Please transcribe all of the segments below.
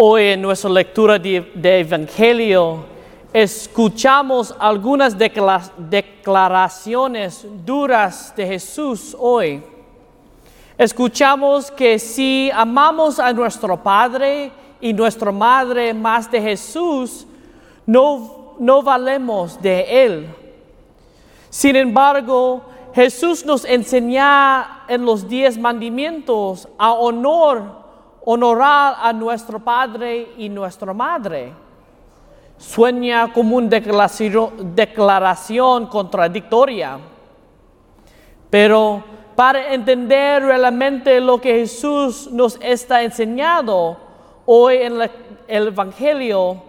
Hoy en nuestra lectura de, Evangelio escuchamos algunas decla- declaraciones duras de Jesús hoy. Escuchamos que si amamos a nuestro Padre y nuestra Madre más de Jesús, no, no valemos de Él. Sin embargo, Jesús nos enseña en los diez mandamientos a honor, honorar a nuestro Padre y nuestra Madre. Sueña como una declaración, contradictoria. Pero para entender realmente lo que Jesús nos está enseñando hoy en el Evangelio,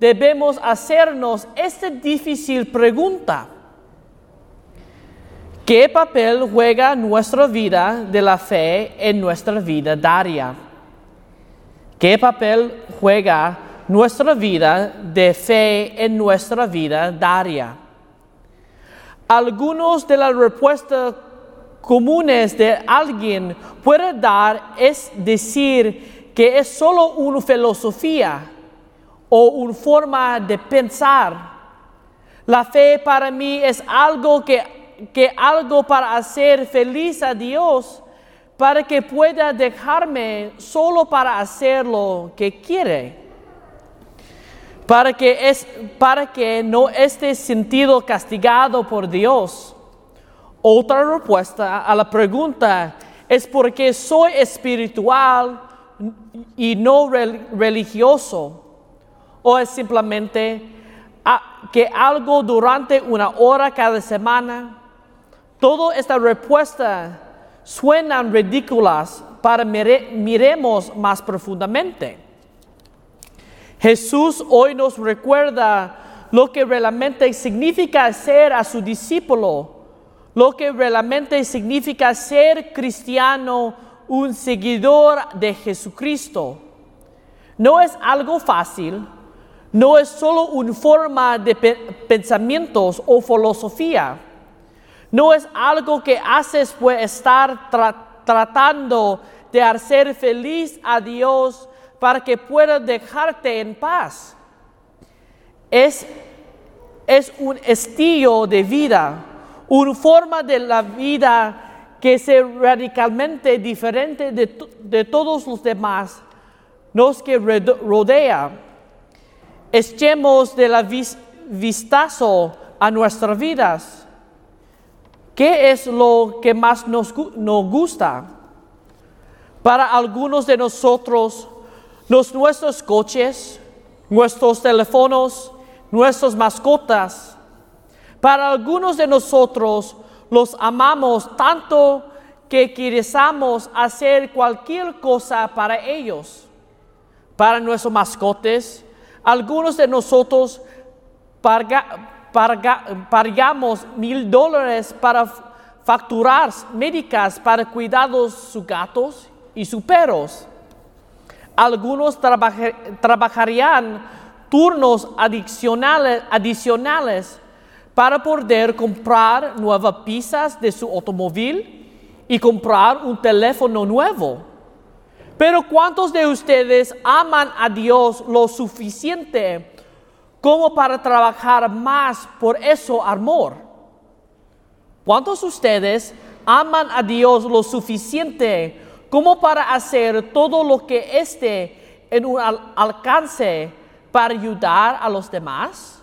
debemos hacernos esta difícil pregunta. ¿Qué papel juega nuestra vida de la fe en nuestra vida diaria? ¿Qué papel juega nuestra vida de fe en nuestra vida diaria? Algunos de las respuestas comunes de alguien puede dar es decir que es solo una filosofía o una forma de pensar. La fe para mí es algo que, que algo para hacer feliz a Dios, para que pueda dejarme solo para hacer lo que quiere. Para que, es, para que no esté sentido castigado por Dios. Otra respuesta a la pregunta es porque soy espiritual y no rel- religioso. O es simplemente que algo durante una hora cada semana. Todas estas respuestas suenan ridículas para mire- miremos más profundamente. Jesús hoy nos recuerda lo que realmente significa ser a su discípulo, lo que realmente significa ser cristiano, un seguidor de Jesucristo. No es algo fácil, no es solo una forma de pe- pensamientos o filosofía. No es algo que haces por estar tra- tratando de hacer feliz a Dios para que pueda dejarte en paz. Es, es un estilo de vida, una forma de la vida que es radicalmente diferente de, de todos los demás, los que rodea. Echemos de la vis- vistazo a nuestras vidas. ¿Qué es lo que más nos, gu- nos gusta? Para algunos de nosotros, los, nuestros coches, nuestros teléfonos, nuestras mascotas. Para algunos de nosotros, los amamos tanto que queremos hacer cualquier cosa para ellos. Para nuestros mascotes, algunos de nosotros pagamos mil dólares para facturar médicas para cuidar de sus gatos y sus perros. Algunos trabaja- trabajarían turnos adicionales, adicionales para poder comprar nuevas piezas de su automóvil y comprar un teléfono nuevo. Pero ¿cuántos de ustedes aman a Dios lo suficiente como para trabajar más por eso amor? ¿Cuántos de ustedes aman a Dios lo suficiente como para hacer todo lo que esté en un al- alcance para ayudar a los demás?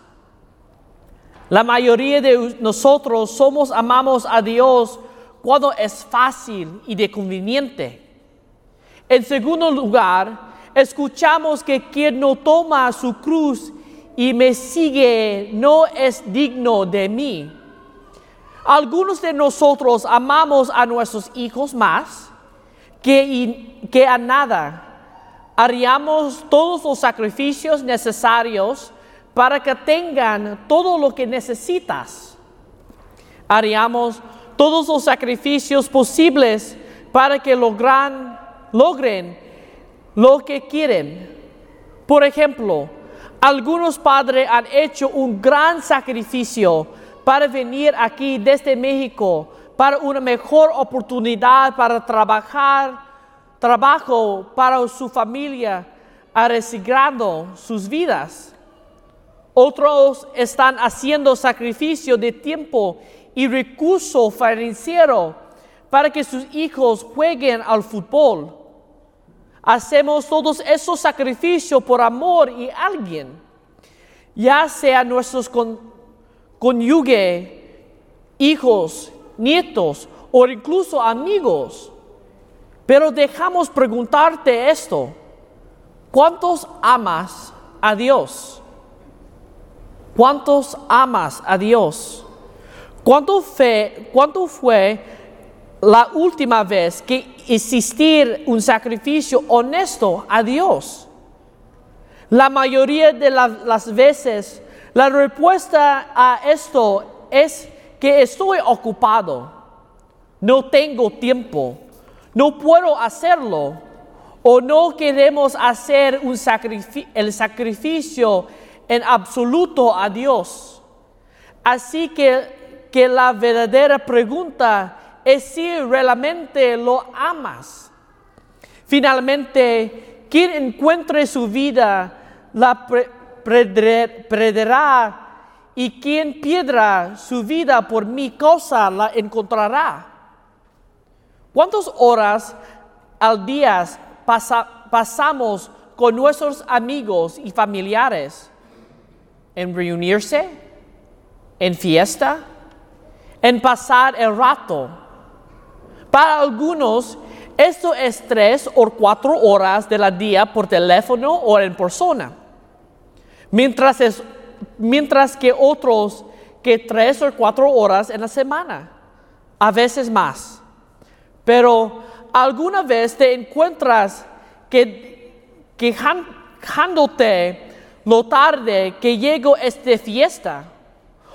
La mayoría de nosotros somos amamos a Dios cuando es fácil y de conveniente. En segundo lugar, escuchamos que quien no toma su cruz y me sigue no es digno de mí. Algunos de nosotros amamos a nuestros hijos más que, que a nada. Haríamos todos los sacrificios necesarios para que tengan todo lo que necesitas. Haríamos todos los sacrificios posibles para que logran, logren lo que quieren. Por ejemplo, algunos padres han hecho un gran sacrificio para venir aquí desde México para una mejor oportunidad para trabajar, trabajo para su familia. arriesgando sus vidas. Otros están haciendo sacrificio de tiempo y recurso financiero para que sus hijos jueguen al fútbol. Hacemos todos esos sacrificios por amor y alguien, ya sea nuestros cónyuges, hijos, nietos o incluso amigos. Pero dejamos preguntarte esto. ¿Cuántos amas a Dios? ¿Cuántos amas a Dios? ¿Cuánto, fe, ¿Cuánto fue la última vez que existir un sacrificio honesto a Dios? La mayoría de las veces la respuesta a esto es que estoy ocupado, no tengo tiempo, no puedo hacerlo o no queremos hacer un el sacrificio en absoluto a Dios. Así que, que la verdadera pregunta es si realmente lo amas. Finalmente, quien encuentre su vida la perderá y quien piedra su vida por mi causa la encontrará. ¿Cuántas horas al día pasamos con nuestros amigos y familiares? ¿En reunirse? ¿En fiesta? ¿En pasar el rato? Para algunos, esto es tres o cuatro horas de la día por teléfono o en persona. Mientras es mientras que otros que tres o cuatro horas en la semana, a veces más. Pero alguna vez te encuentras que quejándote lo tarde que llegó esta fiesta,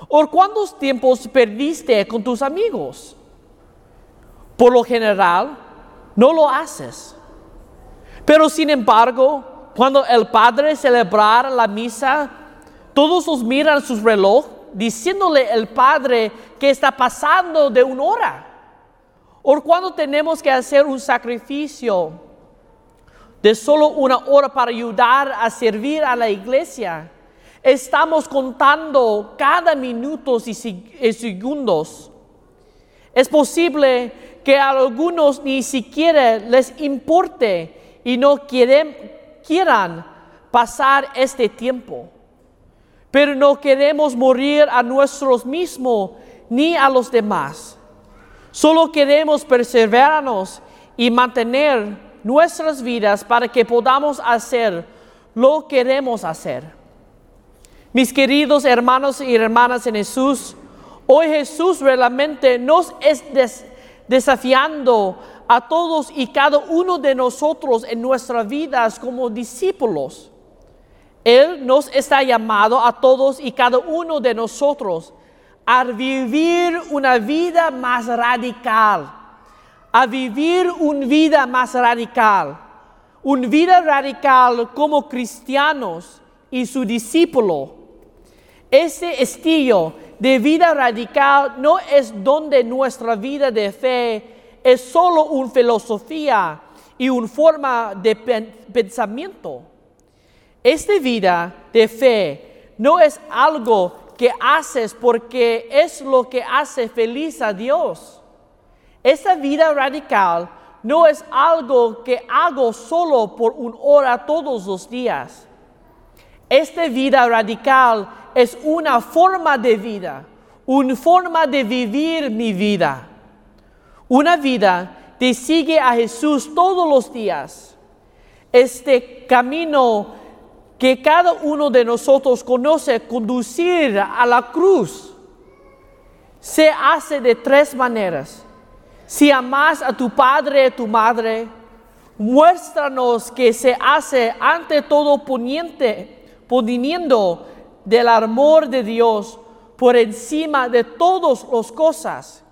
o cuántos tiempos perdiste con tus amigos. Por lo general, no lo haces. Pero sin embargo, cuando el padre celebrara la misa, todos los miran su reloj diciéndole el Padre que está pasando de una hora. O cuando tenemos que hacer un sacrificio de solo una hora para ayudar a servir a la iglesia, estamos contando cada minuto y segundos. Es posible que a algunos ni siquiera les importe y no quieran pasar este tiempo pero no queremos morir a nosotros mismos ni a los demás. Solo queremos perseverarnos y mantener nuestras vidas para que podamos hacer lo que queremos hacer. Mis queridos hermanos y hermanas en Jesús, hoy Jesús realmente nos es desafiando a todos y cada uno de nosotros en nuestras vidas como discípulos él nos está llamado a todos y cada uno de nosotros a vivir una vida más radical, a vivir una vida más radical, una vida radical como cristianos y su discípulo. Ese estilo de vida radical no es donde nuestra vida de fe es solo una filosofía y una forma de pensamiento esta vida de fe no es algo que haces porque es lo que hace feliz a Dios. Esta vida radical no es algo que hago solo por una hora todos los días. Esta vida radical es una forma de vida, una forma de vivir mi vida. Una vida que sigue a Jesús todos los días. Este camino que cada uno de nosotros conoce conducir a la cruz se hace de tres maneras. Si amas a tu padre, a tu madre, muéstranos que se hace ante todo poniente, poniendo del amor de Dios por encima de todas las cosas,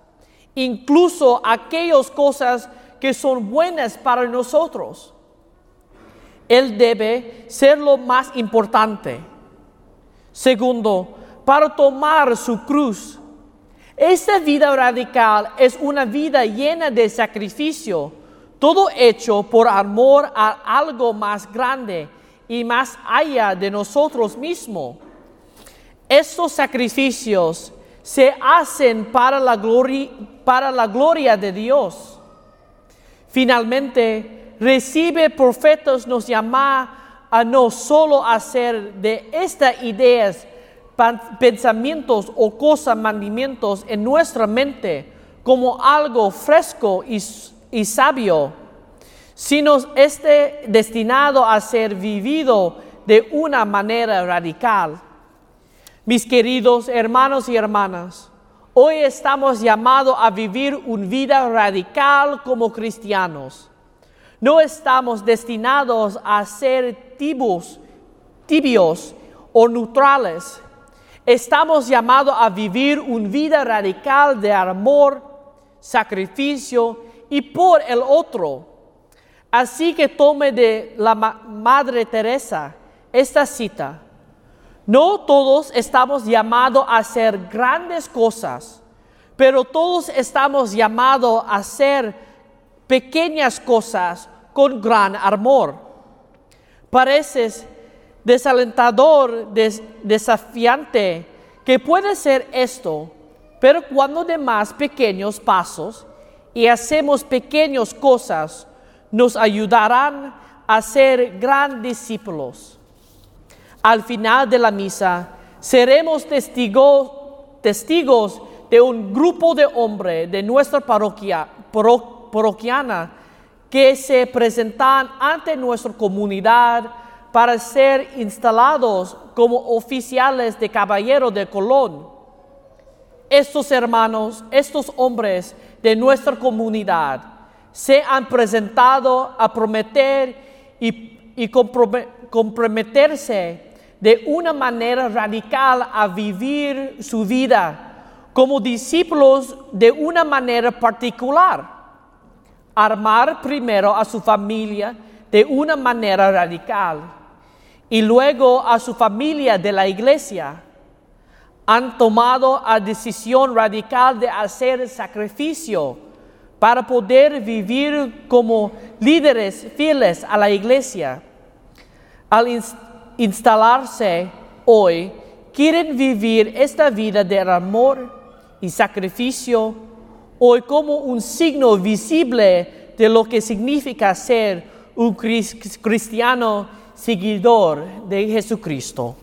incluso aquellas cosas que son buenas para nosotros. Él debe ser lo más importante. Segundo, para tomar su cruz. Esta vida radical es una vida llena de sacrificio, todo hecho por amor a algo más grande y más allá de nosotros mismos. Estos sacrificios se hacen para la gloria, para la gloria de Dios. Finalmente, recibe profetas nos llama a no solo hacer de estas ideas pensamientos o cosas, mandamientos en nuestra mente como algo fresco y, y sabio, sino esté destinado a ser vivido de una manera radical. Mis queridos hermanos y hermanas, hoy estamos llamados a vivir una vida radical como cristianos. No estamos destinados a ser tibios, tibios o neutrales. Estamos llamados a vivir una vida radical de amor, sacrificio y por el otro. Así que tome de la Madre Teresa esta cita. No todos estamos llamados a hacer grandes cosas, pero todos estamos llamados a hacer pequeñas cosas con gran amor. Pareces desalentador, desafiante, que puede ser esto, pero cuando demás pequeños pasos y hacemos pequeñas cosas, nos ayudarán a ser grandes discípulos. Al final de la misa, seremos testigos, testigos de un grupo de hombres de nuestra parroquia, parroquiana que se presentan ante nuestra comunidad para ser instalados como oficiales de caballero de Colón. Estos hermanos, estos hombres de nuestra comunidad, se han presentado a prometer y, comprometerse de una manera radical a vivir su vida como discípulos de una manera particular. Armar primero a su familia de una manera radical y luego a su familia de la iglesia. Han tomado la decisión radical de hacer sacrificio para poder vivir como líderes fieles a la iglesia. Al instalarse hoy, quieren vivir esta vida de amor y sacrificio hoy como un signo visible de lo que significa ser un cristiano seguidor de Jesucristo.